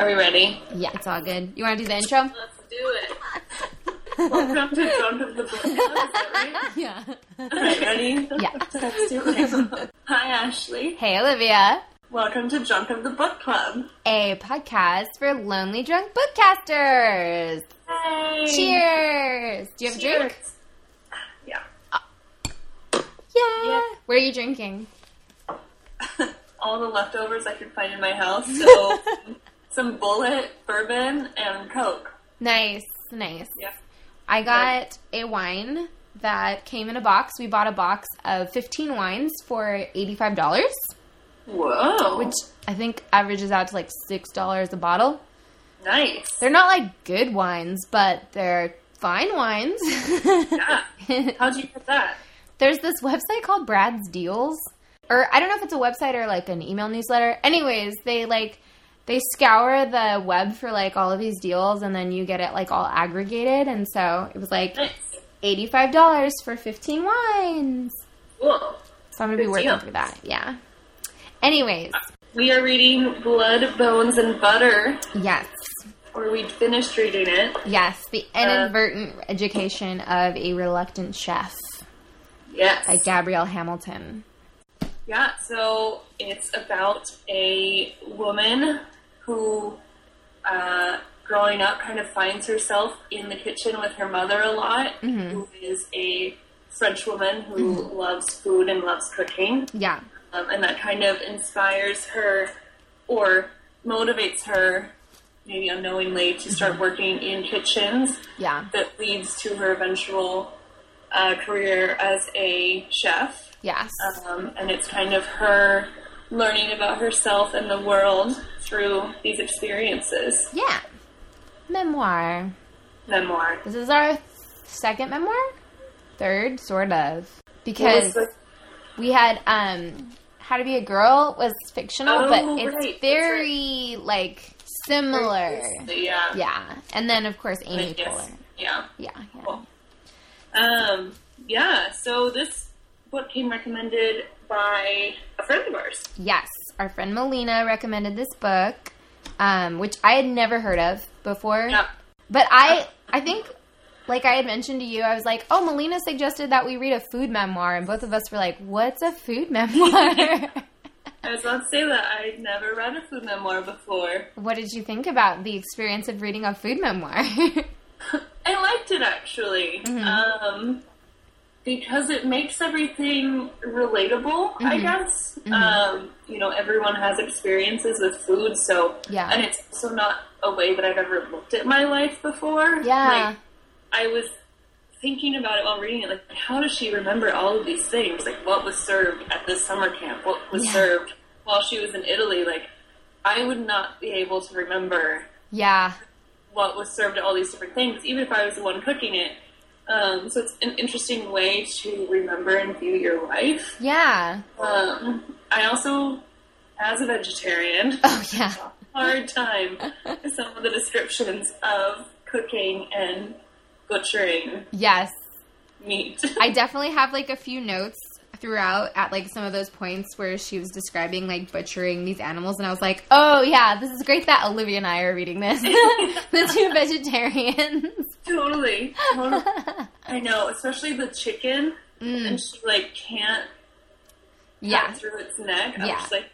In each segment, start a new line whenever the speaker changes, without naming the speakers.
Are we ready?
Yeah, it's all good. You want to do the intro?
Let's do it. Welcome to Drunk of the Book Club.
Yeah.
right? Alright, ready?
Yeah.
Let's do it. Hi, Ashley.
Hey, Olivia.
Welcome to Drunk of the Book Club.
A podcast for lonely drunk bookcasters.
Hey.
Cheers. Do you have a drink?
Cheers. Yeah.
Yeah.
Yeah.
Where are you drinking?
All the leftovers I could find in my house. So, some Bulleit, bourbon, and Coke.
Nice, nice.
Yeah.
I got a wine that came in a box. We bought a box of 15 wines for $85,
Whoa.
which I think averages out to like $6 a bottle.
nice.
They're not like good wines, but they're fine wines.
Yeah. How'd you get that?
There's this website called Brad's Deals, or I don't know if it's a website or like an email newsletter. Anyways, they like they scour the web for like all of these deals, and then you get it like all aggregated. And so it was like
Nice.
eighty five dollars for fifteen wines.
Cool.
So I'm gonna be
Good
working
deal.
through that. Yeah. Anyways,
We are reading Blood, Bones, and Butter,
yes,
or we finished reading it.
yes, the uh, inadvertent education of a reluctant chef
Yes.
by Gabrielle Hamilton.
Yeah, so it's about a woman who, uh, growing up, kind of finds herself in the kitchen with her mother a lot, who is a French woman who loves food and loves cooking.
Yeah.
Um, and that kind of inspires her or motivates her, maybe unknowingly, to start working in kitchens
Yeah.
that leads to her eventual uh, career as a chef.
Yes.
Um, and it's kind of her learning about herself and the world through these experiences.
Yeah. Memoir.
Memoir.
This is our second memoir? Third, sort of. Because we had um How to Be a Girl was fictional,
Oh,
but it's
that's
very like similar.
yeah.
Yeah. And then of course Amy. Poehler.
Yeah.
Yeah. yeah.
Cool. Um, yeah, so this book came recommended by a friend of ours.
Yes. Our friend Melina recommended this book, um, which I had never heard of before. But I I think like I had mentioned to you, I was like, "Oh, Melina suggested that we read a food memoir," and both of us were like, "What's a food memoir?"
I was about to say that I'd never read a food memoir before.
what did you think about the experience of reading a food memoir?
I liked it actually. Um, because it makes everything relatable, I guess. Um, you know, everyone has experiences with food, so
Yeah.
and it's also not a way that I've ever looked at my life before.
Yeah.
Like, I was thinking about it while reading it, like how does she remember all of these things? Like what was served at this summer camp? What was
Yeah.
served while she was in Italy? Like I would not be able to remember
yeah.
what was served at all these different things, even if I was the one cooking it. Um, so it's an interesting way to remember and view your life.
Yeah.
Um, I also, as a vegetarian,
Oh, yeah.
hard time with some of the descriptions of cooking and butchering
Yes.
meat.
I definitely have like a few notes throughout at like some of those points where she was describing like butchering these animals and I was like, "Oh yeah, this is great that Olivia and I are reading this." the two vegetarians.
totally, totally. I know, especially the chicken, and mm. she like can't
Yeah.
cut through its neck. I
Yeah.
was just like,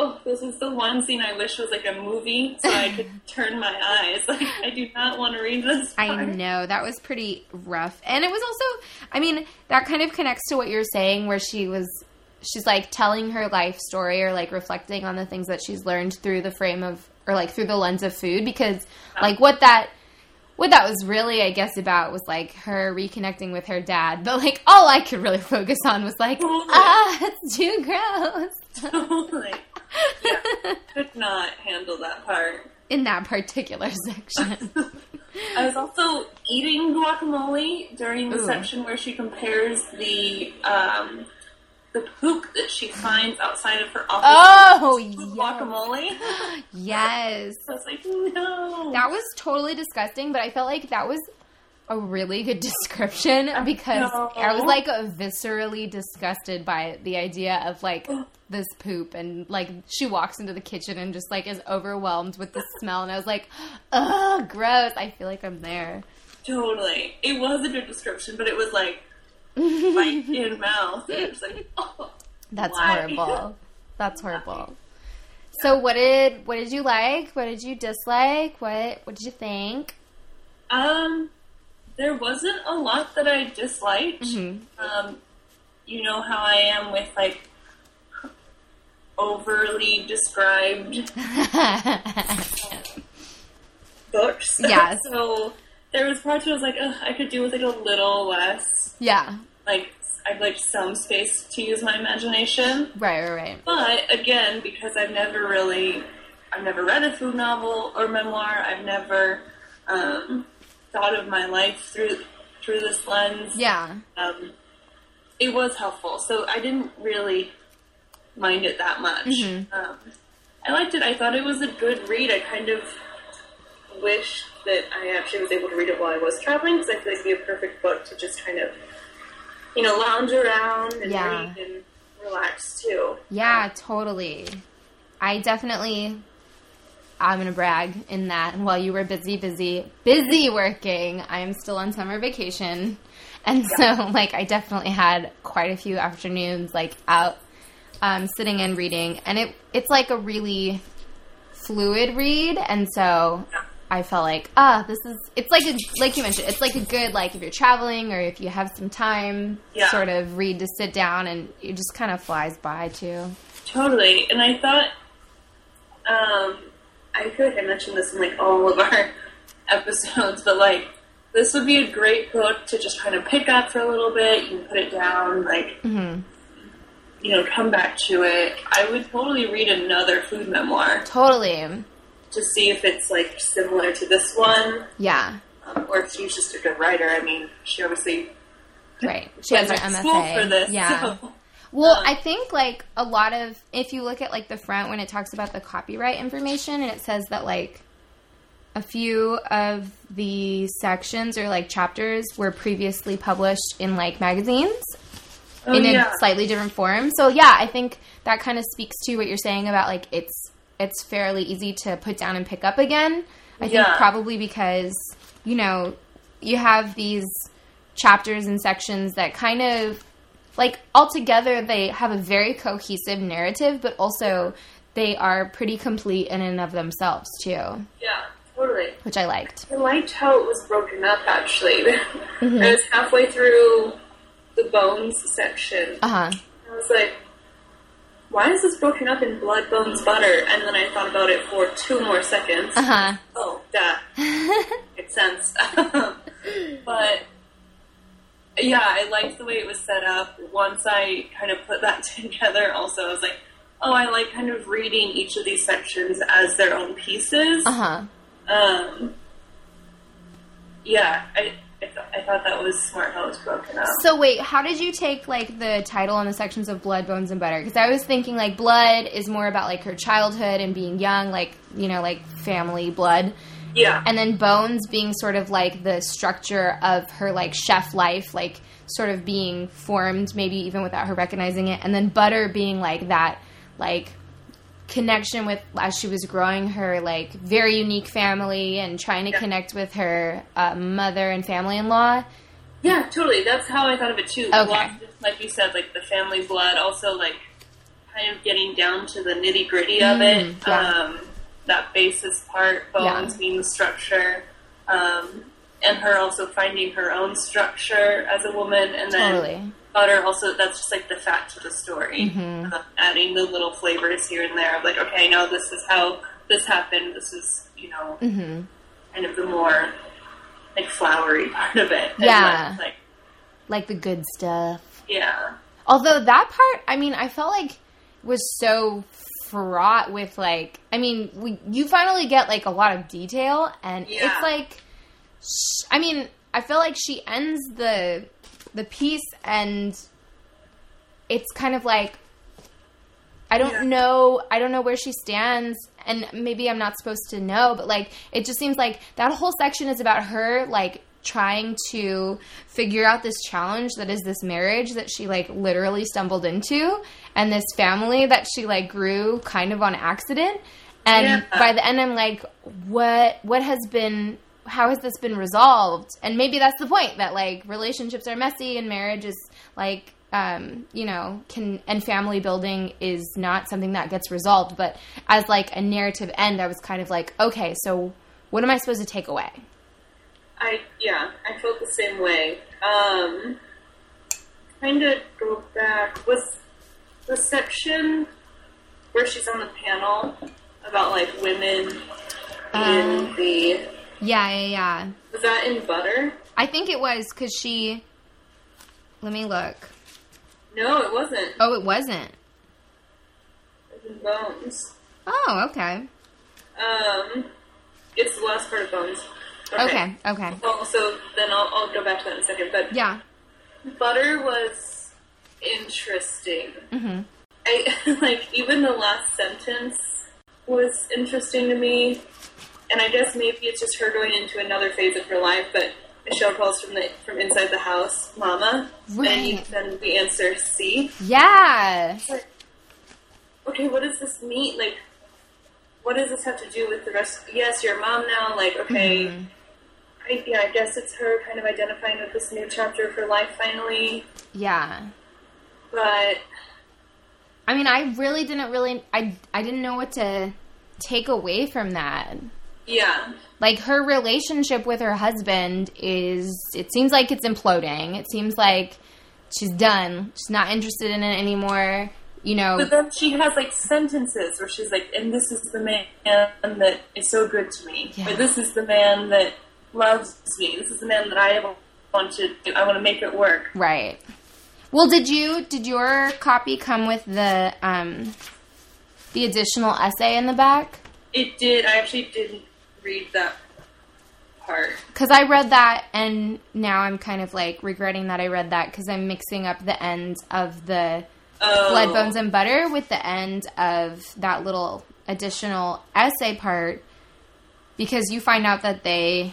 oh, this is the one scene I wish was like a movie so I could turn my eyes. Like, I do not want to read this.
I know that was pretty rough, and it was also, I mean, that kind of connects to what you're saying, where she was, she's like telling her life story or like reflecting on the things that she's learned through the frame of, or like through the lens of food, because like what that, what that was really, I guess, about was like her reconnecting with her dad. But like all I could really focus on was like,
Totally.
ah, it's too gross
Totally. Yeah, could not handle that part.
in that particular section.
I was also eating guacamole during the
Ooh.
section where she compares the um, the poop that she finds outside of her office.
Oh,
to
yes.
guacamole.
yes.
I was like, no.
That was totally disgusting, but I felt like that was a really good description because
know.
I was like viscerally disgusted by the idea of like this poop and like she walks into the kitchen and just like is overwhelmed with the smell and I was like, ugh, gross. I feel like I'm there.
Totally. It was a good description, but it was like like in mouth. And it was like, oh,
That's
why?
horrible. That's horrible. So what did what did you like? What did you dislike? What what did you think?
Um, there wasn't a lot that I disliked.
Mhm.
Um, you know how I am with like overly described books.
Yeah.
so there was parts where I was like, Ugh, I could do with like a little less,
yeah.
like I'd like some space to use my imagination.
Right, right, right.
But again, because I've never really, I've never read a food novel or memoir. I've never um, thought of my life through through this lens.
Yeah.
Um, it was helpful, so I didn't really mind it that much.
Mhm.
Um, I liked it. I thought it was a good read. I kind of wish that I actually was able to read it while I was traveling because I feel like it'd be a perfect book to just kind of, you know, lounge around and
Yeah.
read and relax too.
Yeah, totally. I definitely I'm gonna brag in that while you were busy, busy, busy working, I am still on summer vacation. And so like I definitely had quite a few afternoons like out um, sitting and reading and it it's like a really fluid read and so I felt like, ah, this is it's like a like you mentioned, it's like a good like if you're traveling or if you have some time
Yeah.
sort of read to sit down and it just kind of flies by too.
Totally. And I thought, um, I feel like I mentioned this in like all of our episodes, but like this would be a great book to just kind of pick up for a little bit. You can put it down, like
Mhm.
You know, come back to it. I would totally read another food memoir
Totally.
to see if it's like similar to this one,
Yeah.
um, or if she's just a good writer. I mean, she obviously
Right. She has her MFA.
for this.
Yeah.
so-
Well,
Um,
I think like a lot of if you look at like the front when it talks about the copyright information and it says that like a few of the sections or like chapters were previously published in like magazines
Oh,
in
yeah.
a slightly different form. So yeah, I think that kind of speaks to what you're saying about like it's it's fairly easy to put down and pick up again. I think probably because you know you have these chapters and sections that kind of like altogether they have a very cohesive narrative, but also they are pretty complete in and of themselves too,
yeah, totally.
which I liked.
I liked how it was broken up. Actually,
Mm-hmm.
I was halfway through the bones section.
Uh huh.
I was like, "Why is this broken up in blood, bones, butter?" And then I thought about it for two more seconds.
Uh huh.
Oh, duh, makes sense. but yeah, I liked the way it was set up. Once I kind of put that together, also, I was like, "Oh, I like kind of reading each of these sections as their own pieces."
Uh huh.
Um, yeah, I, I, thought that was smart how it was broken up.
So wait, how did you take like the title and the sections of blood, bones, and butter? Because I was thinking like blood is more about like her childhood and being young, like you know, like family blood,
yeah,
and then bones being sort of like the structure of her like chef life, like sort of being formed, maybe even without her recognizing it, and then butter being like that, like connection with as she was growing her like very unique family and trying to
Yeah.
connect with her uh, mother and family-in-law.
yeah, totally. That's how I thought of it too.
Okay.
Lots of- like you said, like the family blood, also like kind of getting down to the nitty gritty of it.
Mm, yeah.
Um, that basis part, bones
Yeah.
being the structure, um, and her also finding her own structure as a woman, and then
Totally.
butter also that's just like the fat to the story
Mhm.
uh, adding the little flavors here and there of like okay no this is how this happened this is you know
hmm
kind of the more like flowery part of it And,
Yeah.
like, like
the good stuff.
yeah
Although that part, I mean, I felt like was so fraught with like, I mean, we you finally get like a lot of detail, and
Yeah.
it's like, I mean, I feel like she ends the the piece, and it's kind of like, I don't
Yeah.
know, I don't know where she stands, and maybe I'm not supposed to know, but like, it just seems like that whole section is about her like trying to figure out this challenge that is this marriage that she like literally stumbled into and this family that she like grew kind of on accident and
Yeah.
by the end i'm like what what has been how has this been resolved and maybe that's the point that like relationships are messy and marriage is like um you know can and family building is not something that gets resolved but as like a narrative end i was kind of like okay so what am i supposed to take away
I yeah, I felt the same way. Um, kind of go back was the section where she's on the panel about like women in
Um.
the
yeah yeah yeah
was that in Butter?
i think it was because she let me look
No, it wasn't.
oh it wasn't
It was in Bones.
oh okay
Um, it's the last part of Bones.
okay okay
Well, so then I'll, I'll go back to that in a second. But
yeah
Butter was interesting.
hmm
I like even the last sentence was interesting to me, and I guess maybe it's just her going into another phase of her life. But Michelle calls from the from inside the house, "Mama," and you,
Right.
then we answer "C."
yeah
okay, what does this mean? Like, what does this have to do with the rest? Yes, you're a mom now. Like, okay,
Mhm.
I, yeah, I guess it's her kind of identifying with this new chapter of her life finally.
yeah
But
I mean, I really didn't really I I didn't know what to take away from that.
Yeah,
Like her relationship with her husband is it seems like it's imploding. It seems like she's done. She's not interested in it anymore. You know,
But then she has like sentences where she's like, and this is the man that is so good to me.
Yeah.
Or this is the man that loves me. This is the man that I want to. I want to make it work.
right. Well, did you did your copy come with the um the additional essay in the back?
It did. I actually didn't read that part.
Because I read that, and now I'm kind of like regretting that I read that because I'm mixing up the end of the
Oh.
blood, bones, and butter with the end of that little additional essay part because you find out that they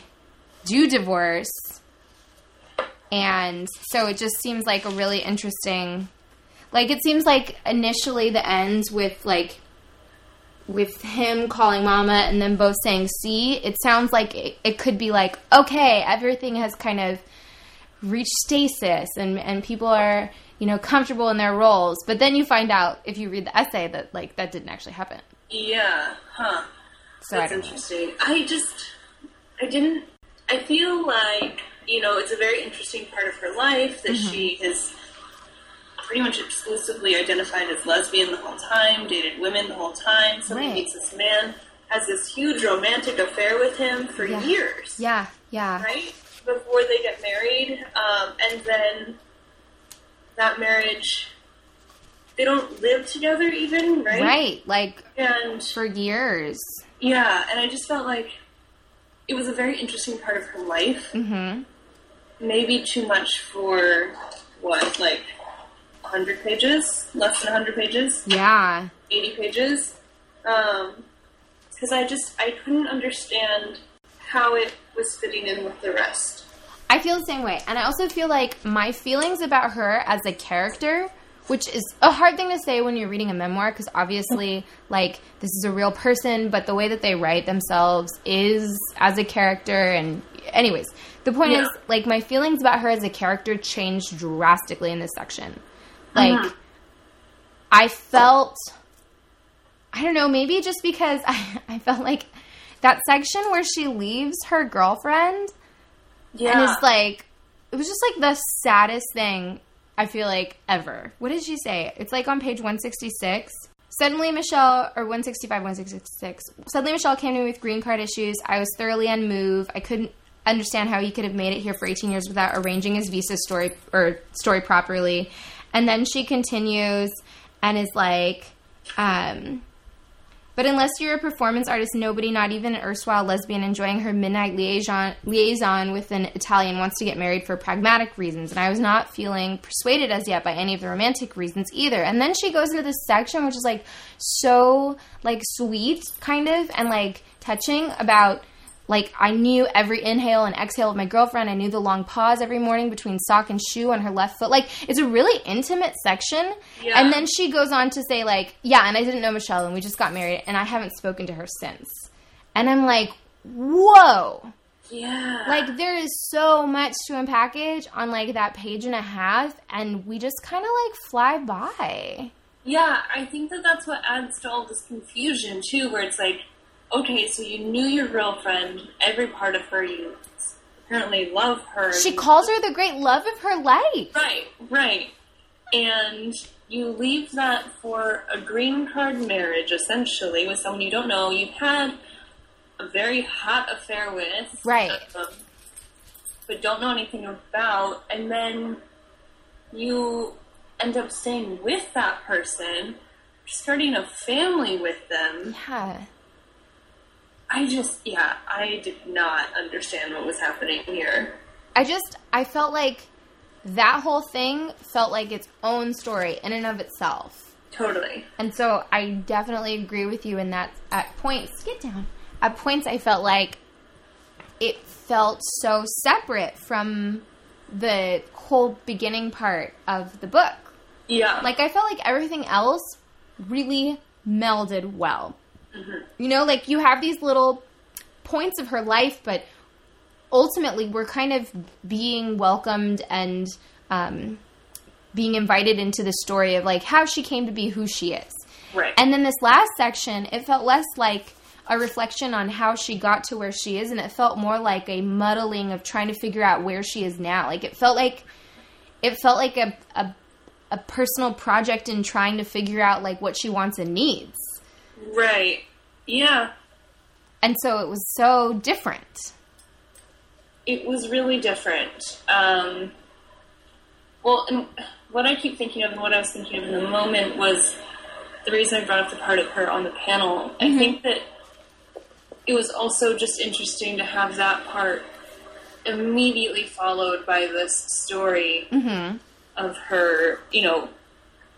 do divorce. And so it just seems like a really interesting. Like, it seems like initially the ends with, like, with him calling mama and then both saying see, it sounds like it, it could be like, okay, everything has kind of reached stasis and, and people are, you know, comfortable in their roles. But then you find out if you read the essay that, like, that didn't actually happen.
Yeah. Huh.
So
That's
know.
interesting. I just, I didn't. I feel like you know it's a very interesting part of her life that
Mm-hmm.
she has pretty much exclusively identified as lesbian the whole time, dated women the whole time. Suddenly
Right.
meets this man, has this huge romantic affair with him for
Yeah.
years,
Yeah, yeah.
right before they get married, um, and then that marriage. They don't live together even, right?
Right. Like,
And
for years.
yeah, and I just felt like it was a very interesting part of her life.
hmm
Maybe too much for what, like 100 pages? Less than 100 pages?
Yeah.
80 pages? Um, because I just, I couldn't understand how it was fitting in with the rest.
I feel the same way. And I also feel like my feelings about her as a character, which is a hard thing to say when you're reading a memoir because obviously, like, this is a real person, but the way that they write themselves is as a character. And, anyways, the point
Yeah.
is, like, my feelings about her as a character changed drastically in this section. Like,
Mhm.
I felt, I don't know, maybe just because I, I felt like that section where she leaves her girlfriend
Yeah.
and it's like it was just like the saddest thing I feel like ever. What did she say? It's like on page 166. Suddenly Michelle or 165 166. Suddenly Michelle came to me with green card issues. I was thoroughly unmoved. I couldn't understand how he could have made it here for 18 years without arranging his visa story or story properly. And then she continues and is like um but unless you're a performance artist, nobody, not even an erstwhile lesbian enjoying her midnight liaison, liaison with an Italian, wants to get married for pragmatic reasons. And I was not feeling persuaded as yet by any of the romantic reasons either. And then she goes into this section, which is like so like sweet, kind of, and like touching about like I knew every inhale and exhale of my girlfriend. I knew the long pause every morning between sock and shoe on her left foot. Like it's a really intimate section.
Yeah.
And then she goes on to say like, yeah, and I didn't know Michelle and we just got married and I haven't spoken to her since. And I'm like, whoa.
Yeah.
Like there is so much to unpackage on like that page and a half and we just kind of like fly by.
Yeah, I think that that's what adds to all this confusion too, where it's like, okay, so you knew your girlfriend, every part of her, you apparently love her.
She calls her the great love of her life.
Right, right. And you leave that for a green card marriage, essentially, with someone you don't know. You've had a very hot affair with.
Right.
um, but don't know anything about. And then you end up staying with that person, starting a family with them.
Yeah.
I just, yeah, I did not understand what was happening here.
I just I felt like that whole thing felt like its own story in and of itself.
Totally.
And so I definitely agree with you in that at points get down. At points I felt like it felt so separate from the whole beginning part of the book.
Yeah.
Like I felt like everything else really melded well. You know, like you have these little points of her life, but ultimately we're kind of being welcomed and um, being invited into the story of like how she came to be who she is.
right.
And then this last section, it felt less like a reflection on how she got to where she is, and it felt more like a muddling of trying to figure out where she is now. Like it felt like it felt like a a, a personal project in trying to figure out like what she wants and needs.
Right. Yeah.
And so it was so different.
it was really different. Um, well, and what I keep thinking of and what I was thinking of in the moment was the reason I brought up the part of her on the panel. I think that it was also just interesting to have that part immediately followed by this story of her, you know,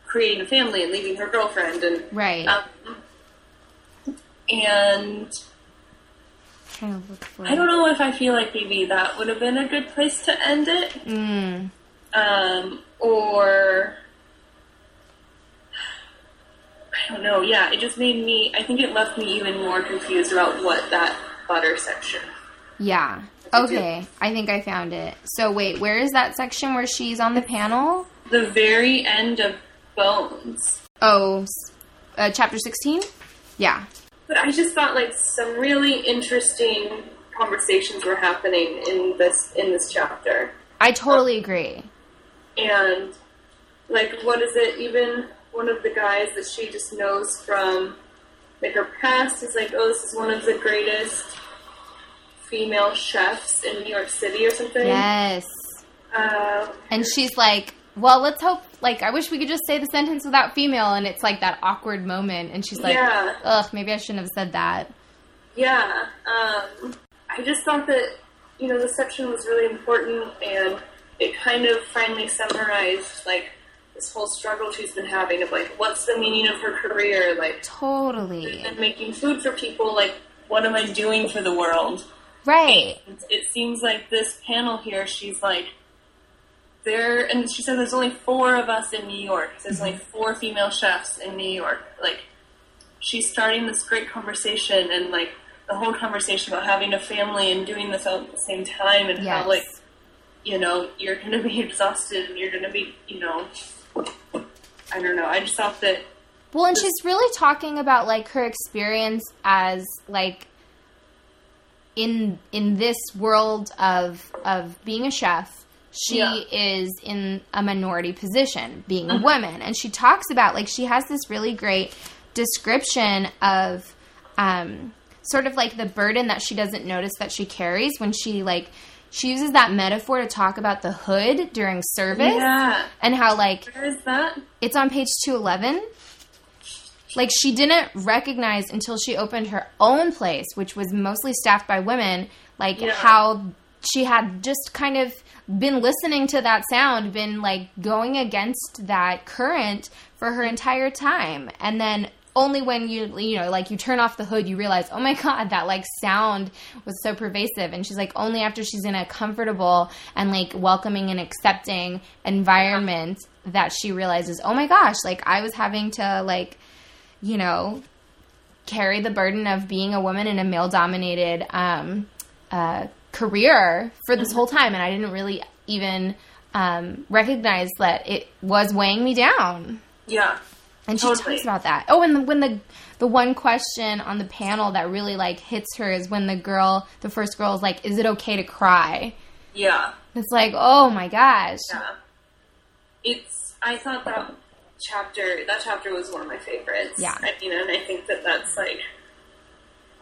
creating a family and leaving her girlfriend and
Right.
um, and
Trying to look for
I don't know if I feel like maybe that would have been a good place to end it.
Mm,
Um, or I don't know. Yeah, it just made me. I think it left me even more confused about what that butter section.
yeah. Okay. I think I found it. So wait, where is that section where she's on the panel?
The very end of Bones.
Oh, uh, chapter 16? Yeah.
But I just thought like some really interesting conversations were happening in this in this chapter.
I totally agree.
and like what is it even one of the guys that she just knows from like her past is like oh this is one of the greatest female chefs in new york city or something
Yes.
uh,
And she's like, well, let's hope, like, I wish we could just say the sentence without female. And it's like that awkward moment. And she's like,
Yeah.
ugh, maybe I shouldn't have said that.
yeah um, i just thought that you know the section was really important and it kind of finally summarized like this whole struggle she's been having of like what's the meaning of her career like
Totally.
and making food for people like what am i doing for the world
Right.
it seems like this panel here she's like there and she said there's only four of us in new york there's only mm-hmm. four female chefs in new york like she's starting this great conversation and like the whole conversation about having a family and doing this all at the same time and
Yes.
how like you know you're gonna be exhausted and you're gonna be you know i don't know i just thought that
Well, and she's really talking about like her experience as like in in this world of of being a chef. She
Yeah.
is in a minority position, being a woman, and she talks about like she has this really great description of um, sort of like the burden that she doesn't notice that she carries when she like she uses that metaphor to talk about the hood during service
yeah
and how like
where is that
it's on page 211. Like, she didn't recognize until she opened her own place, which was mostly staffed by women, like
Yeah.
how she had just kind of been listening to that sound, been like going against that current for her entire time. And then only when you you know like you turn off the hood you realize oh my god that like sound was so pervasive and she's like only after she's in a comfortable and like welcoming and accepting environment that she realizes oh my gosh like i was having to like you know carry the burden of being a woman in a male dominated um, uh, career for this whole time and i didn't really even um, recognize that it was weighing me down
Yeah.
and she
Totally.
talks about that. Oh, and the, when the the one question on the panel that really like hits her is when the girl, the first girl, is like, "Is it okay to cry?"
Yeah.
It's like, oh my gosh,
Yeah. It's. I thought that chapter. That chapter was one of my favorites.
Yeah.
I mean, and I think that that's like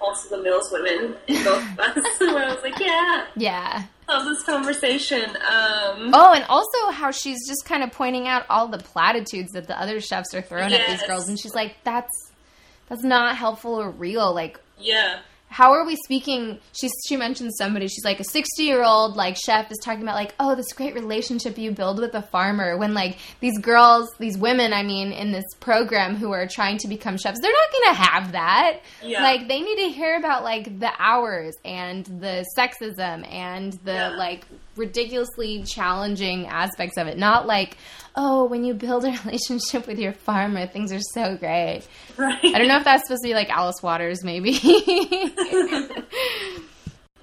also the Mills women in both of us. where I was like, yeah,
yeah.
love this conversation. Um,
Oh, and also how she's just kind of pointing out all the platitudes that the other chefs are throwing at these girls, and she's like, that's that's not helpful or real. Like,
yeah.
How are we speaking she she mentioned somebody she's like a 60 year old like chef is talking about like oh this great relationship you build with a farmer when like these girls these women i mean in this program who are trying to become chefs they're not gonna have that
Yeah.
like they need to hear about like the hours and the sexism and the
Yeah.
like ridiculously challenging aspects of it not like oh when you build a relationship with your farmer things are so great
Right.
I don't know if that's supposed to be like Alice Waters, maybe.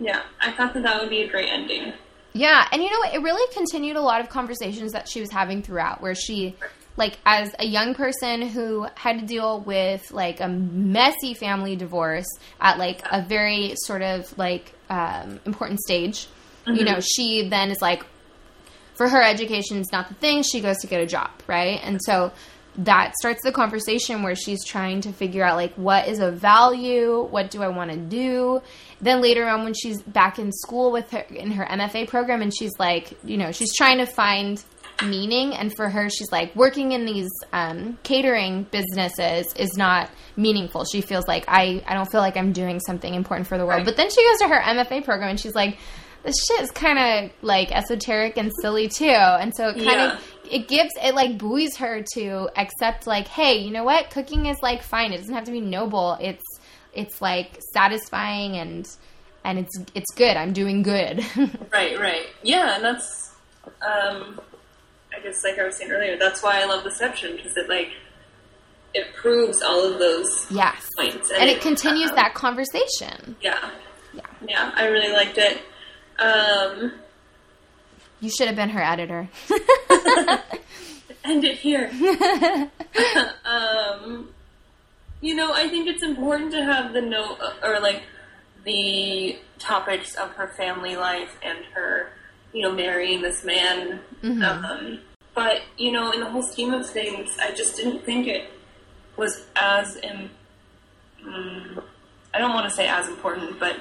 Yeah, I thought that that would be a great ending.
yeah, and you know what? It really continued a lot of conversations that she was having throughout, where she, like, as a young person who had to deal with like a messy family divorce at like a very sort of like um, important stage, you know, she then is like, for her education is not the thing. She goes to get a job right? And so that starts the conversation where she's trying to figure out like what is a value? What do i want to do? Then later on when she's back in school with her in her mfa program and she's like you know she's trying to find meaning. And for her she's like working in these um, catering businesses is not meaningful. She feels like I, I don't feel like i'm doing something important for the world.
Right.
but then she goes to her mfa program and she's like this shit is kind of like esoteric and silly too and so it kind
Yeah.
of it gives it like buoys her to accept like hey you know what? Cooking is like fine. It doesn't have to be noble. It's it's like satisfying and and it's it's good. I'm doing good.
Right, right. Yeah, and that's, um, I guess, like I was saying earlier, that's why I love Deception because it like it proves all of those
yes.
points,
and it continues
um,
that conversation.
Yeah,
yeah.
Yeah, I really liked it. Um,
you should have been her editor
end it here. um, you know, I think it's important to have the note or like the topics of her family life and her, you know, marrying this man. Um, but you know, in the whole scheme of things, I just didn't think it was as Im- mm, I don't want to say as important, but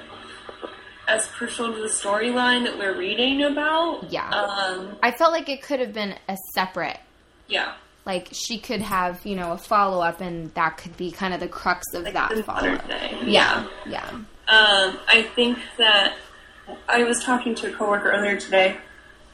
as crucial to the storyline that we're reading about.
Yeah.
Um,
i felt like it could have been a separate
yeah.
like she could have you know a follow-up and that could be kind of the crux of that follow-up yeah yeah
Um, I think that I was talking to a coworker earlier today,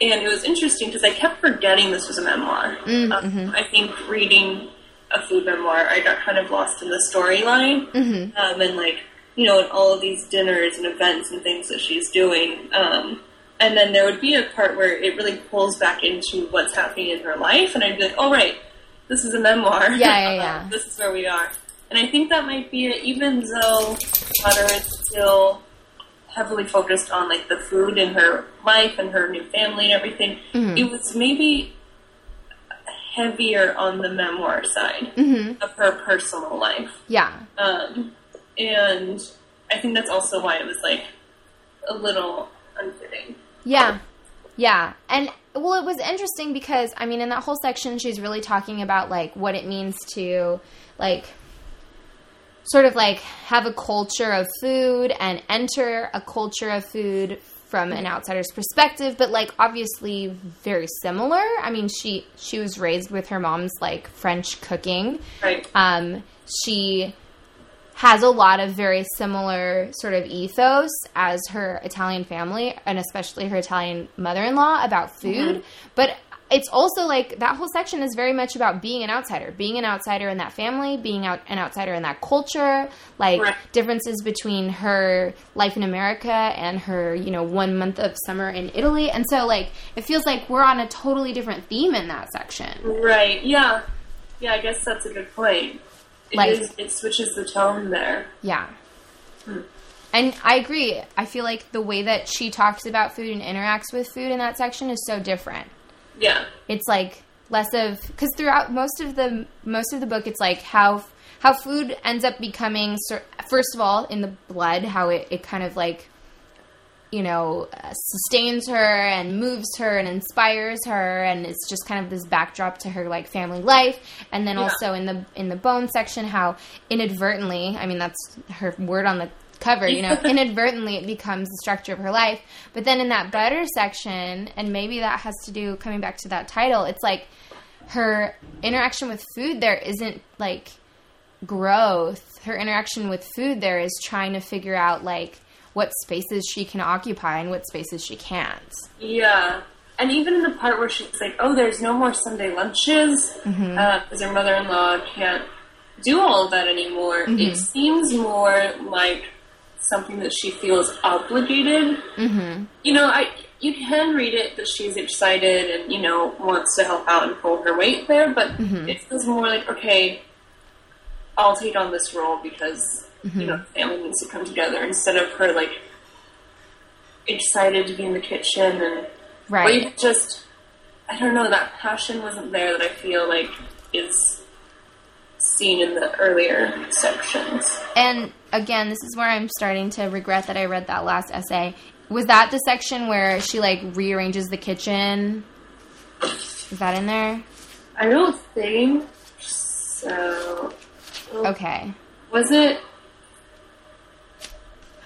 and it was interesting because I kept forgetting this was a memoir. Um, I think reading a food memoir, I got kind of lost in the storyline, um, and like you know, in all of these dinners and events and things that she's doing. Um, and then there would be a part where it really pulls back into what's happening in her life, and I'd be like, "Oh, right, this is a memoir.
Yeah, yeah, yeah.
this is where we are." And I think that might be it, even though Butter is still heavily focused on like the food and her life and her new family and everything.
Mm-hmm.
It was maybe heavier on the memoir side
Mm-hmm.
of her personal life.
yeah
Um, and I think that's also why it was like a little unfitting.
Yeah. Yeah. And well, it was interesting because I mean, in that whole section, she's really talking about like what it means to like sort of like have a culture of food and enter a culture of food from an outsider's perspective but like obviously very similar i mean she she was raised with her mom's like french cooking
Right.
um, she has a lot of very similar sort of ethos as her Italian family, and especially her Italian mother in law about food. Mm-hmm. But it's also like that whole section is very much about being an outsider, being an outsider in that family, being out an outsider in that culture, like
Right.
differences between her life in America and her, you know, one month of summer in Italy. And so like it feels like we're on a totally different theme in that section.
Right. Yeah. Yeah. I guess that's a good point. It
Like-
is- It switches the tone there.
Yeah. Hmm. And I agree. I feel like the way that she talks about food and interacts with food in that section is so different.
Yeah.
It's like less of because throughout most of the most of the book, it's like how how food ends up becoming first of all in the blood, how it, it kind of like you know uh, sustains her and moves her and inspires her and it's just kind of this backdrop to her like family life. And then
Yeah.
also in the in the bone section how inadvertently i mean that's her word on the cover you know inadvertently it becomes the structure of her life. But then in that butter section and maybe that has to do coming back to that title it's like her interaction with food there isn't like growth. Her interaction with food there is trying to figure out like what spaces she can occupy and what spaces she can't
Yeah. And even in the part where she's like, "Oh, there's no more Sunday lunches," mm-hmm. uh, because her mother-in-law can't do all of that anymore. It mm-hmm. seems more like something that she feels obligated. Mm-hmm. You know, I you can read it that she's excited and you know wants to help out and pull her weight there, but mm-hmm. it feels more like okay, I'll take on this role because you know the family needs to come together instead of her like excited to be in the kitchen and
right
just I don't know that passion wasn't there that I feel like is seen in the earlier sections.
and again this is where i'm starting to regret that i read that last essay was that the section where she like rearranges the kitchen is that in there
I don't think so.
okay
Was it?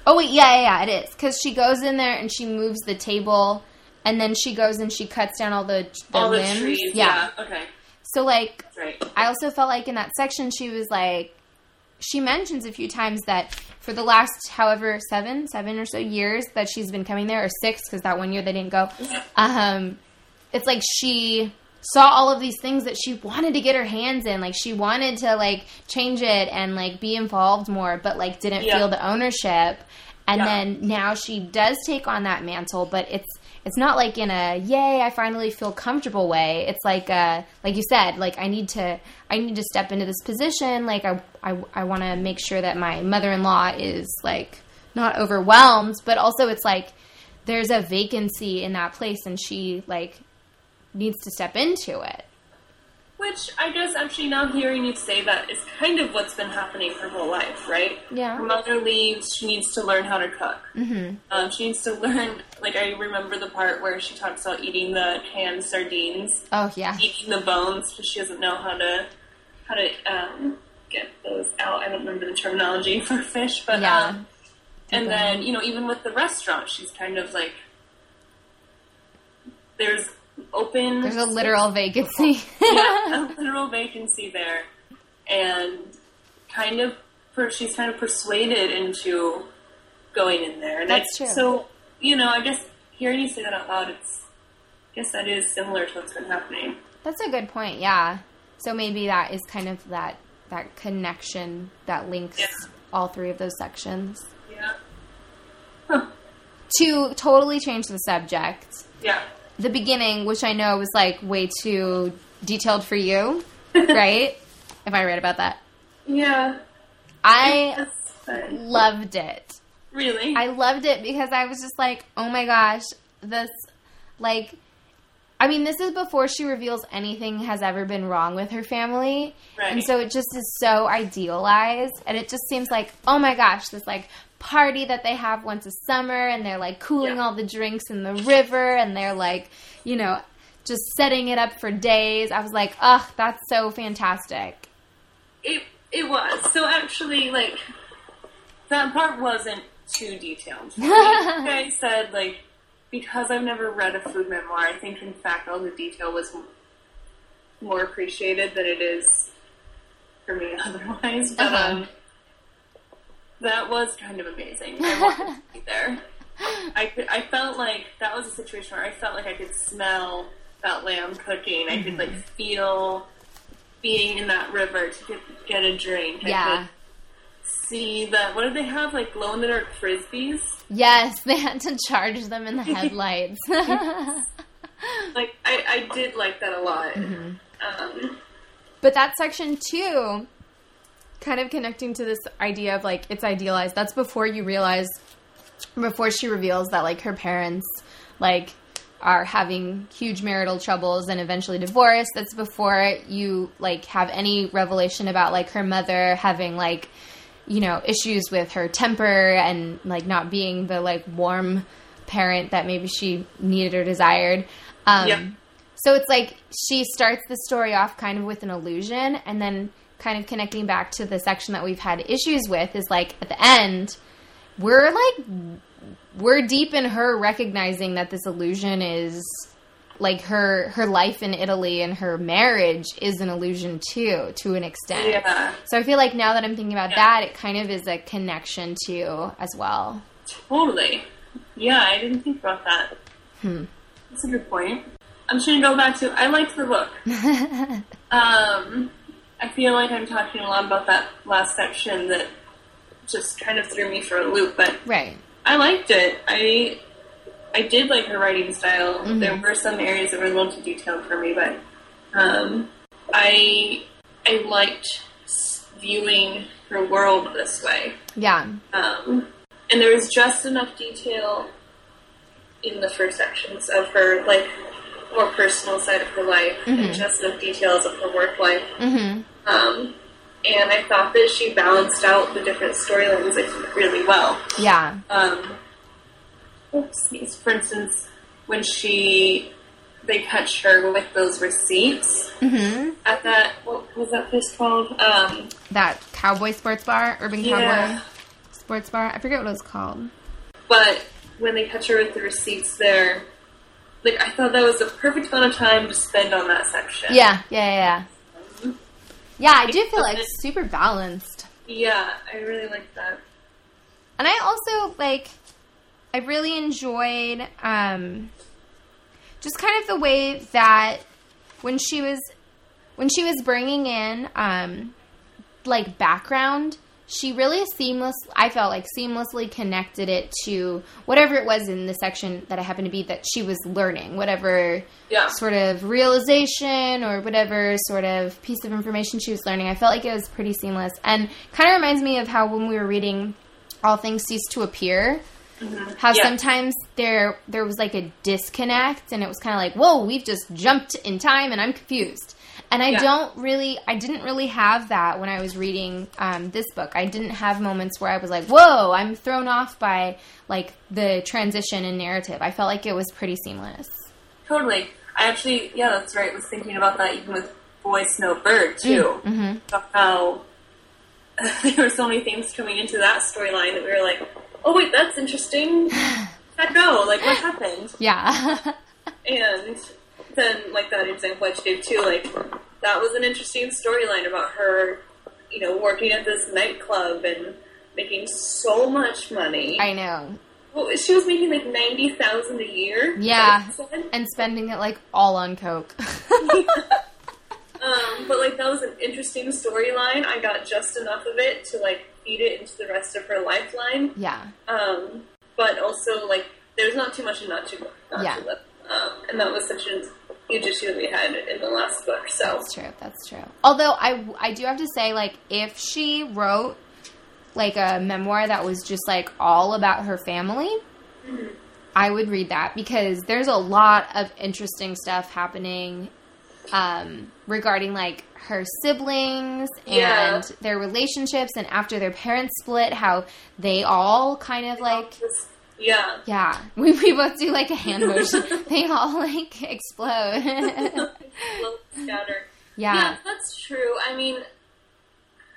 Oh wait, yeah, yeah, yeah, it is because she goes in there and she moves the table, and then she goes and she cuts down all the the
all the trees. Yeah. Okay.
So like,
right.
I also felt like in that section she was like, she mentions a few times that for the last however seven, seven or so years that she's been coming there, or six because that one year they didn't go. Um, it's like she saw all of these things that she wanted to get her hands in. Like she wanted to like change it and like be involved more but like didn't
Yeah.
feel the ownership. And
Yeah.
then now she does take on that mantle but it's it's not like in a yay i finally feel comfortable way. It's like uh like you said like i need to i need to step into this position. Like i i, I want to make sure that my mother-in-law is like not overwhelmed. But also it's like there's a vacancy in that place and she like needs to step into it
Which I guess actually now hearing you say that is kind of what's been happening her whole life, right?
Yeah.
Her mother leaves. She needs to learn how to cook. Mm-hmm. Um, she needs to learn. Like I remember the part where she talks about eating the canned sardines,
oh yeah
eating the bones, because she doesn't know how to how to um, get those out. I don't remember the terminology for fish, but
Yeah.
um, and then you know even with the restaurant, she's kind of like there's open.
there's a literal vacancy
yeah, a literal vacancy there, and kind of per, she's kind of persuaded into going in there. And
That's
I,
true.
So you know, I guess hearing you say that out loud, it's I guess that is similar to what's been happening.
That's a good point. Yeah. So maybe that is kind of that that connection that links
Yeah.
all three of those sections.
Yeah. Huh.
To totally change the subject,
Yeah.
The beginning, which I know was like way too detailed for you, right? If I read about that,
Yeah.
I loved it.
Really?
I loved it because I was just like, oh my gosh, this, like, I mean, this is before she reveals anything has ever been wrong with her family.
Right.
And so it just is so idealized. And it just seems like, oh my gosh, this like party that they have once a summer and they're like cooling
Yeah.
all the drinks in the river and they're like, you know, just setting it up for days. I was like, ugh, that's so fantastic.
It it was. So actually, like that part wasn't too detailed. I said, like because I've never read a food memoir, I think in fact all the detail was more appreciated than it is for me otherwise. But
Uh-huh.
um, that was kind of amazing. I wanted to be there. I could, I felt like that was a situation where I felt like I could smell that lamb cooking. I could like
Mm-hmm.
feel being in that river to get, get a drink. I
Yeah.
could see that. What did they have? Like glow in the dark frisbees.
Yes, they had to charge them in the headlights.
Like I, I did like that a lot.
Mm-hmm.
Um,
But that section too, kind of connecting to this idea of like it's idealized. That's before you realize, before she reveals that like her parents like are having huge marital troubles and eventually divorce. That's before you like have any revelation about like her mother having like you know issues with her temper and like not being the like warm parent that maybe she needed or desired. Um,
Yep.
so it's like she starts the story off kind of with an illusion and then kind of connecting back to the section that we've had issues with is like at the end, we're like, we're deep in her recognizing that this illusion is like her her life in Italy and her marriage is an illusion too to an extent.
yeah,
So I feel like now that I'm thinking about
Yeah.
that, it kind of is a connection too as well.
totally. Yeah, I didn't think about that.
Hmm.
That's a good point. I'm just gonna go back to I liked the book. um, I feel like I'm talking a lot about that last section that just kind of threw me for a loop, but
Right.
I liked it. I I did like her writing style.
Mm-hmm.
There were some areas that were a little too detailed for me, but um, I I liked viewing her world this way.
Yeah.
Um, and there was just enough detail in the first sections of her like more personal side of her life, and just enough details of her work life.
Mm-hmm.
Um, and I thought that she balanced out the different storylines like really well.
Yeah.
Um, for instance, when she they catch her with those receipts
Mm-hmm.
at that what was that place called? Um,
That cowboy sports bar, urban
Yeah.
cowboy sports bar. I forget what it was called.
but when they catch her with the receipts there, like I thought that was the perfect amount of time to spend on that section.
Yeah, yeah, yeah. Yeah, yeah I do feel like super balanced.
yeah, I really like that.
And I also like I really enjoyed um just kind of the way that when she was when she was bringing in um like background she really seamless i felt like seamlessly connected it to whatever it was in the section that i happened to be that she was learning whatever
Yeah,
sort of realization or whatever sort of piece of information she was learning. I felt like it was pretty seamless and kind of reminds me of how when we were reading All Things Cease to Appear, mm-hmm. how
Yeah.
sometimes there there was like a disconnect and it was kind of like, "Whoa, we've just jumped in time and I'm confused." And I
Yeah.
don't really, I didn't really have that when I was reading um, this book. I didn't have moments where I was like, "Whoa, I'm thrown off by like the transition in narrative." I felt like it was pretty seamless.
totally. I actually, yeah, that's right. Was thinking about that even with Boy Snow Bird too.
Mm-hmm.
How there were so many things coming into that storyline that we were like, oh wait, that's interesting. How'd go? Like, what happened?
Yeah.
And then, like that example I gave too, like that was an interesting storyline about her, you know, working at this nightclub and making so much money.
I know.
well, she was making like ninety thousand a year.
Yeah.
like you said.
And spending it like all on coke.
Um, but like that was an interesting storyline. I got just enough of it to like feed it into the rest of her lifeline.
yeah.
Um, but also like there's not too much and not too not
Yeah.
too. Um, and that was such a issue that we had in the last book. So
That's true. That's true. Although I I do have to say like if she wrote like a memoir that was just like all about her family, I would read that because there's a lot of interesting stuff happening um, regarding like her siblings and
Yeah.
their relationships and after their parents split, how they all kind of like
Just- yeah.
yeah, we, we both do like a hand motion. they all like explode.
Little Scatter.
yeah.
Yeah, that's true. I mean,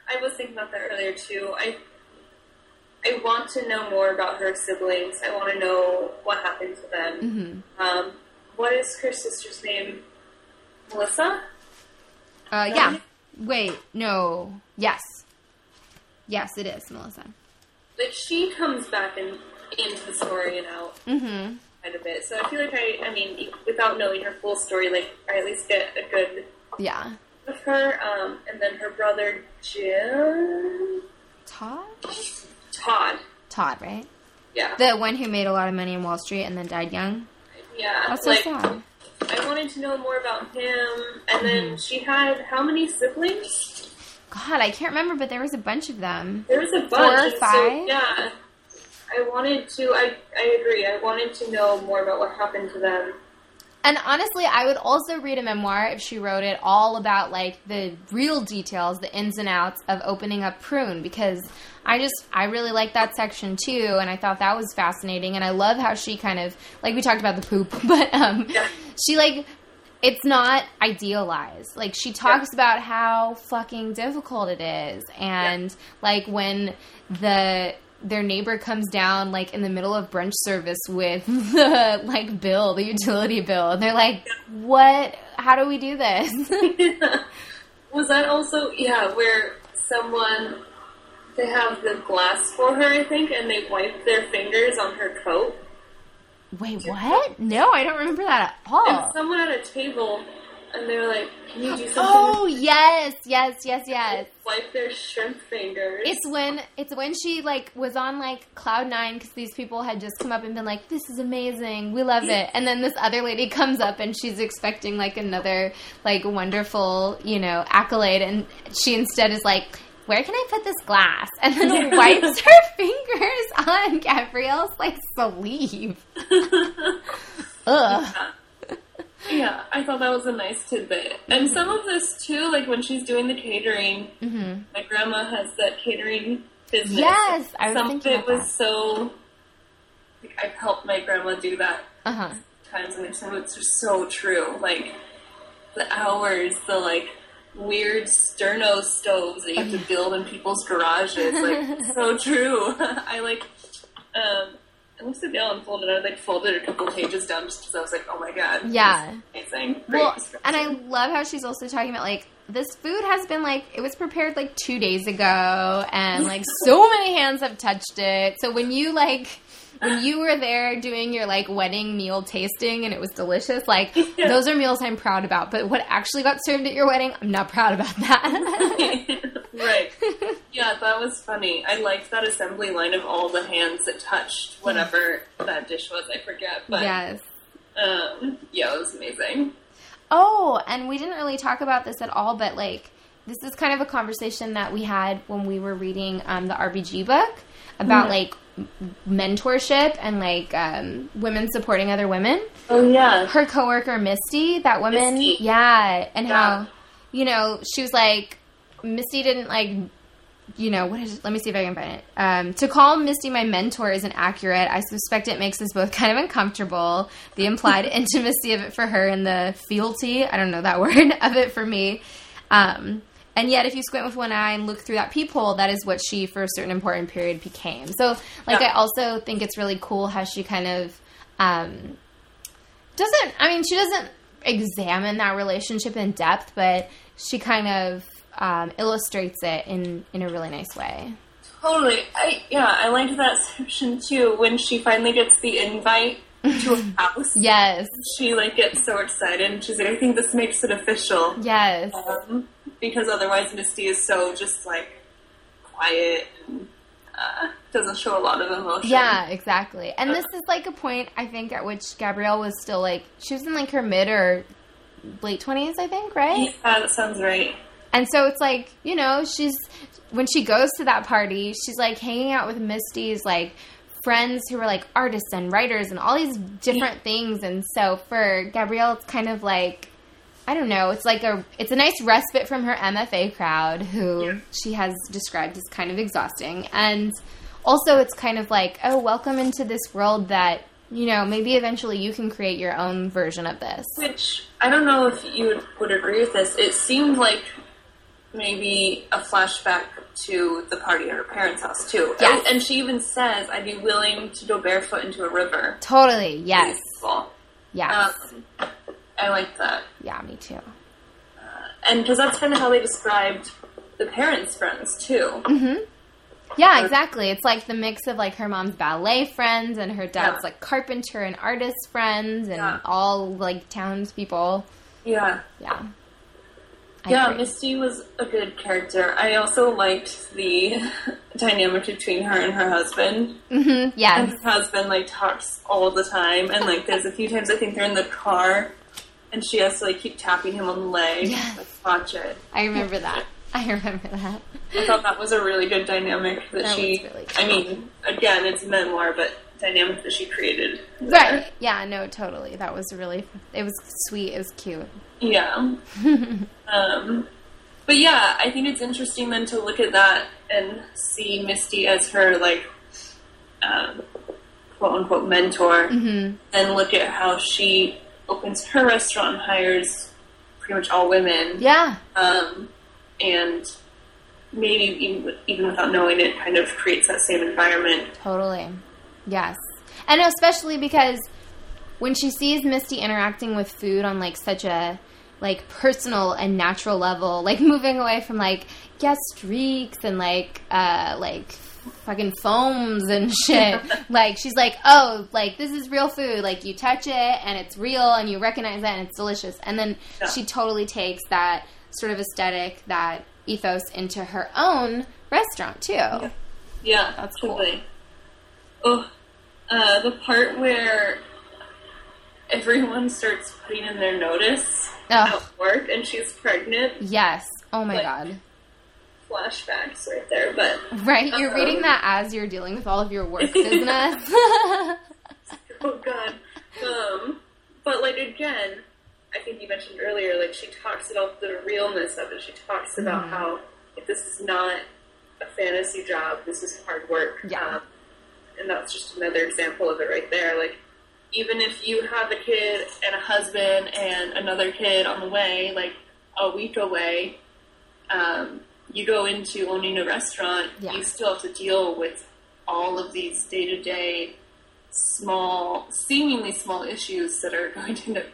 I was thinking about that earlier too. I I want to know more about her siblings. I want to know what happened to them.
hmm
Um, what is her sister's name? Melissa?
Uh, yeah. Wait, no. Yes. Yes, it is, Melissa.
Like she comes back in, into the story and out.
Mm-hmm.
quite a bit. So I feel like I, I mean, without knowing her full story, like I at least get a good
Yeah.
of her. Um, and then her brother Jim
Todd?
Todd.
Todd, right?
Yeah,
The one who made a lot of money in Wall Street and then died young.
yeah.
That's so
like
sad.
I wanted to know more about him. And then
Mm-hmm.
she had how many siblings?
God, I can't remember, but there was a bunch of them.
There was a bunch.
Four or
and so,
five?
yeah. I wanted to. I I agree. I wanted to know more about what happened to them.
And honestly, I would also read a memoir if she wrote it all about like the real details, the ins and outs of opening up Prune because I just I really like that section too and I thought that was fascinating and I love how she kind of like we talked about the poop, but um
Yeah.
she like it's not idealized. Like she talks about how fucking difficult it is and like when the their neighbor comes down like in the middle of brunch service with the like bill, the utility bill, and they're like, "What? How do we do this?"
Was that also yeah where someone they have the glass for her I think and they wipe their fingers on her coat
Wait, what? No, I don't remember that at all.
and someone at a table and they were like can you do something
Oh yes, yes, yes, yes.
wipe their shrimp fingers
It's when it's when she like was on like cloud nine because these people had just come up and been like, "This is amazing, we love it," and then this other lady comes up and she's expecting like another like wonderful you know accolade, and she instead is like, "Where can I put this glass?" and then wipes her fingers on Gabrielle's like sleeve. Ugh.
yeah I thought that was a nice tidbit and some of this too like when she's doing the catering
hmm
my grandma has that catering business
Yes, I was
some of it was
that.
so like I've helped my grandma do that
Uh huh.
times and some of it's just so true. Like the hours, the like weird sterno stoves that you have to build in people's garages. Like so true. I like um I looked at down and folded I like folded a couple pages down just because I was like, oh my god.
Yeah.
Amazing. Great
Well, and I love how she's also talking about like this food has been like it was prepared like two days ago, and like so many hands have touched it. So when you like when you were there doing your like wedding meal tasting and it was delicious, like
Yeah.
those are meals I'm proud about. But what actually got served at your wedding, I'm not proud about that.
right. Yeah, that was funny. I liked that assembly line of all the hands that touched whatever that dish was. I forget, but
yes.
um, yeah, it was amazing.
Oh, and we didn't really talk about this at all, but like this is kind of a conversation that we had when we were reading um, the RBG book about
Mhm.
like mentorship and like um, women supporting other women.
Oh yeah.
Her coworker Misty, that woman,
Misty.
yeah, and
Yeah.
how you know she was like Misty didn't like. You know what is? Let me see if I can find it. Um, to call Misty my mentor isn't accurate. I suspect it makes us both kind of uncomfortable. The implied intimacy of it for her and the fealty, I don't know that word, of it for me. Um, and yet, if you squint with one eye and look through that peephole, that is what she, for a certain important period, became. So, like,
Yeah.
I also think it's really cool how she kind of um, doesn't. I mean, she doesn't examine that relationship in depth, but she kind of um, illustrates it in in a really nice way.
Totally. I yeah, I liked that section too when she finally gets the invite to a house.
Yes,
She like gets so excited and she's like, I think this makes it official.
yes,
Um, because otherwise Misty is so just like quiet and uh, doesn't show a lot of emotion.
yeah, exactly. And this is like a point I think at which Gabrielle was still like she was in like her mid or late twenties, I think, right?
Yeah, that sounds right.
And so it's like, you know, she's when she goes to that party, she's like hanging out with Misty's like friends who are like artists and writers and all these different things. And so for Gabrielle, it's kind of like I don't know, it's like a it's a nice respite from her MFA crowd who
Yeah.
she has described as kind of exhausting. And also it's kind of like, oh, welcome into this world that you know, maybe eventually you can create your own version of this.
Which I don't know if you would, would agree with this. It seemed like maybe a flashback to the party at her parents' house too.
Yes.
And, and she even says, "I'd be willing to go barefoot into a river."
Totally. Yes.
Beautiful.
Yes.
Um, I like that,
yeah, me too.
and because that's kind of how they described the parents' friends too.
hmm Yeah, exactly. It's like the mix of like her mom's ballet friends and her dad's
Yeah.
like carpenter and artist friends and
Yeah.
all like townspeople.
Yeah.
Yeah. I
yeah,
agree.
Misty was a good character. I also liked the dynamic between her and her husband.
Mhm,
And her husband like talks all the time, and like there's a few times I think they're in the car, and she has to like keep tapping him on the leg.
Yes.
Like, watch it.
I remember that. I remember that.
I thought that was a really good dynamic that,
That
she.
was really
I mean, again, it's memoir, but dynamic that she created.
Right. Yeah, no, totally. That was really it was sweet, it was cute.
Yeah. um, but yeah, I think it's interesting then to look at that and see Misty as her like um, quote unquote mentor,
Mhm.
and look at how she opens her restaurant and hires pretty much all women,
Yeah.
um, and maybe even, even without knowing it, kind of creates that same environment.
Totally. Yes. And especially because when she sees Misty interacting with food on like such a like personal and natural level, like moving away from like guest streaks and like uh like fucking foams and shit. like she's like, "Oh, like this is real food. Like you touch it and it's real and you recognize it and it's delicious." And then
Yeah.
she totally takes that sort of aesthetic, that ethos into her own restaurant too.
Yeah,
That's cool.
Oh, uh, the part where everyone starts putting in their notice at work and she's pregnant.
Yes. Oh my
Like-
god.
Flashbacks right there, but
Right, you're reading that as you're dealing with all of your work business.
oh god. Um, but like again, I think you mentioned earlier, like she talks about the realness of it. She talks about
Mhm.
how if this is not a fantasy job, this is hard work.
Yeah.
Um, and that's just another example of it right there. Like even if you have a kid and a husband and another kid on the way, like a week away, um, you go into owning a restaurant,
Yeah.
you still have to deal with all of these day to day small, seemingly small issues that are going to end up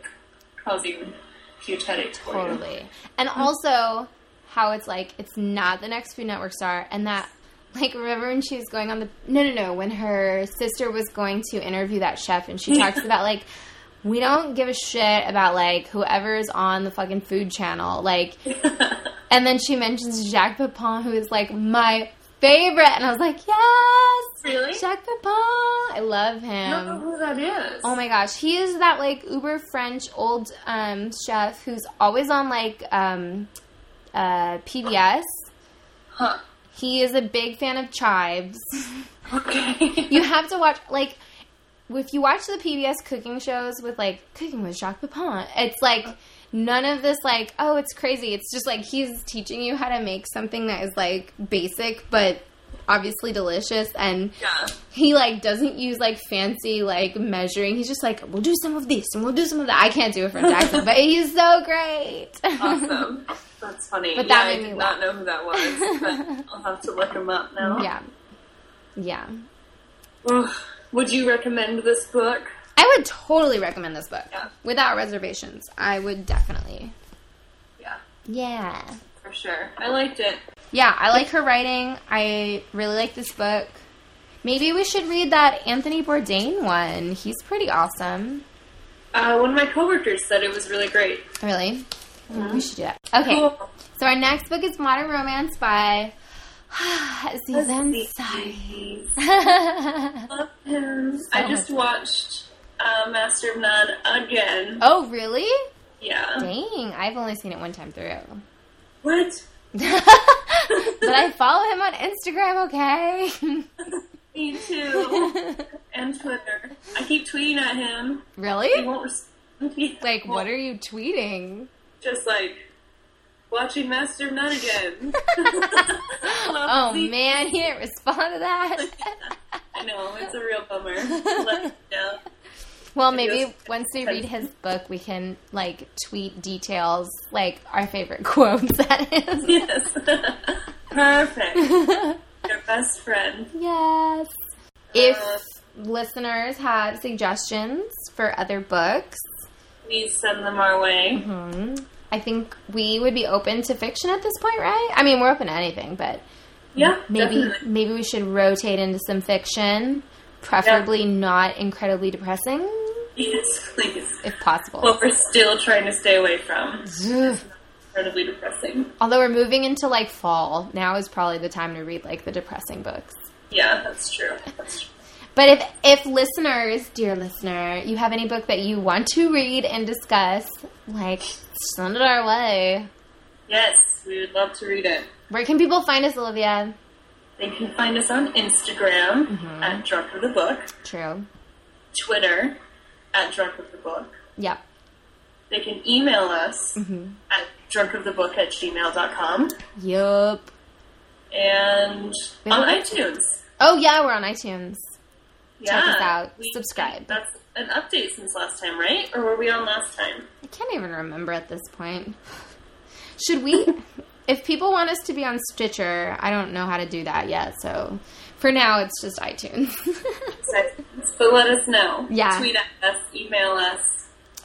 causing huge headaches
totally. And also how it's like it's not the next Food Network star and that like remember when she was going on the no no no when her sister was going to interview that chef and she talks about like we don't give a shit about like whoever's on the fucking food channel like and then she mentions Jacques Pepin who is like my favorite and I was like yes
Really?
Jacques Pepin I love
I don't know
him
who that is.
Oh my gosh, he is that like uber French old um, chef who's always on like um, uh, PBS.
Huh.
He is a big fan of chives.
Okay.
You have to watch like if you watch the PBS cooking shows with like cooking with Jacques Pepin, it's like none of this like oh it's crazy. It's just like he's teaching you how to make something that is like basic but obviously delicious and
yeah.
he like doesn't use like fancy like measuring. He's just like, we'll do some of this and we'll do some of that. I can't do a French accent, but he's so great.
Awesome. That's funny.
But
yeah,
that
I
made me
did not know who that was, but I'll have to look him up now.
yeah, yeah.
Would you recommend this book?
I would totally recommend this book
Yeah.
without reservations. I would definitely.
Yeah,
Yeah,
for sure. I liked it.
yeah. I like her writing. I really like this book. Maybe we should read that Anthony Bourdain one. He's pretty awesome.
Uh, one of my coworkers said it was really great.
Really? We should do that. Okay.
Cool.
So our next book is Modern Romance by Aziz
Aziz.
Ansari.
Love him. I just watched uh, Master of None again.
oh, really?
Yeah.
Dang, I've only seen it one time through.
What?
but I follow him on Instagram, okay?
Me too. and Twitter. I keep tweeting at him.
Really?
He won't respond.
Like, what are you tweeting?
Just like watching Master of None again.
Oh man, he didn't respond to that.
I know it's a real bummer. Let me know.
Well, maybe once we read his book, we can like tweet details, like our favorite quotes at him.
Yes. Perfect. Your best friend.
Yes. If listeners have suggestions for other books,
Please send them our way.
hmm I think we would be open to fiction at this point, right? I mean, we're open to anything, but
Yeah,
Maybe
definitely.
maybe we should rotate into some fiction, preferably not incredibly depressing,
Yes, please.
if possible.
What we're still trying to stay away from. Incredibly depressing.
Although we're moving into like fall, now is probably the time to read like the depressing books.
Yeah, that's true. That's true.
But if if listeners, dear listener, you have any book that you want to read and discuss, like send it our way.
Yes, we would love to read it.
Where can people find us, Olivia?
They can find us on Instagram
Mm-hmm.
at Drunk of the Book,
True.
Twitter at Drunk of the Book.
Yep.
They can email us
Mm-hmm.
at drunkofthebook at gmail.com
Yup.
and
We
on
have-
iTunes.
Oh yeah, we're on iTunes.
Yeah,
us out. Subscribe.
That's an update since last time, right? Or were we on last time?
I can't even remember at this point. Should we? if people want us to be on Stitcher, I don't know how to do that yet. So for now, it's just iTunes.
But let us know.
Yeah.
Tweet at us, email us.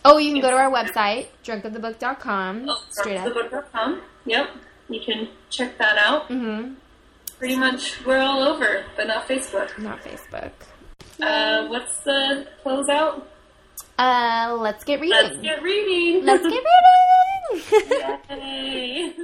oh, you can go to our website, drunkofthebook.com.
Oh, drunkofthebook.com. Yep. You can check that out.
Mm-hmm.
Pretty much we're all over, but not Facebook.
Not Facebook.
Uh, what's the closeout?
Uh, let's get reading.
Let's get reading.
Let's get reading.
Yay.